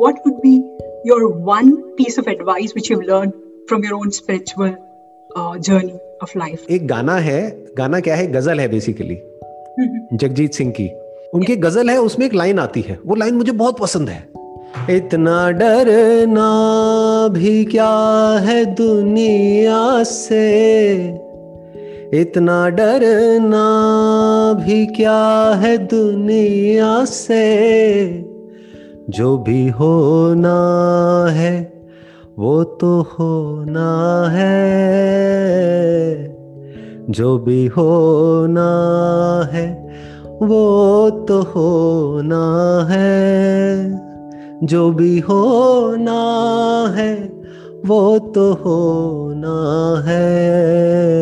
what would be your one piece of advice which you've learned from your own spiritual uh, journey of life? एक गाना है गाना क्या है? गज़ल है बेसिकली हम्म, जगजीत सिंह की। उनकी गज़ल है उसमें एक लाइन आती है। वो लाइन मुझे बहुत पसंद है। इतना डरना भी क्या है दुनिया से? इतना डरना भी क्या है दुनिया से? जो भी होना है, वो तो होना है। जो भी होना है, वो तो होना है। जो भी होना है, वो तो होना है।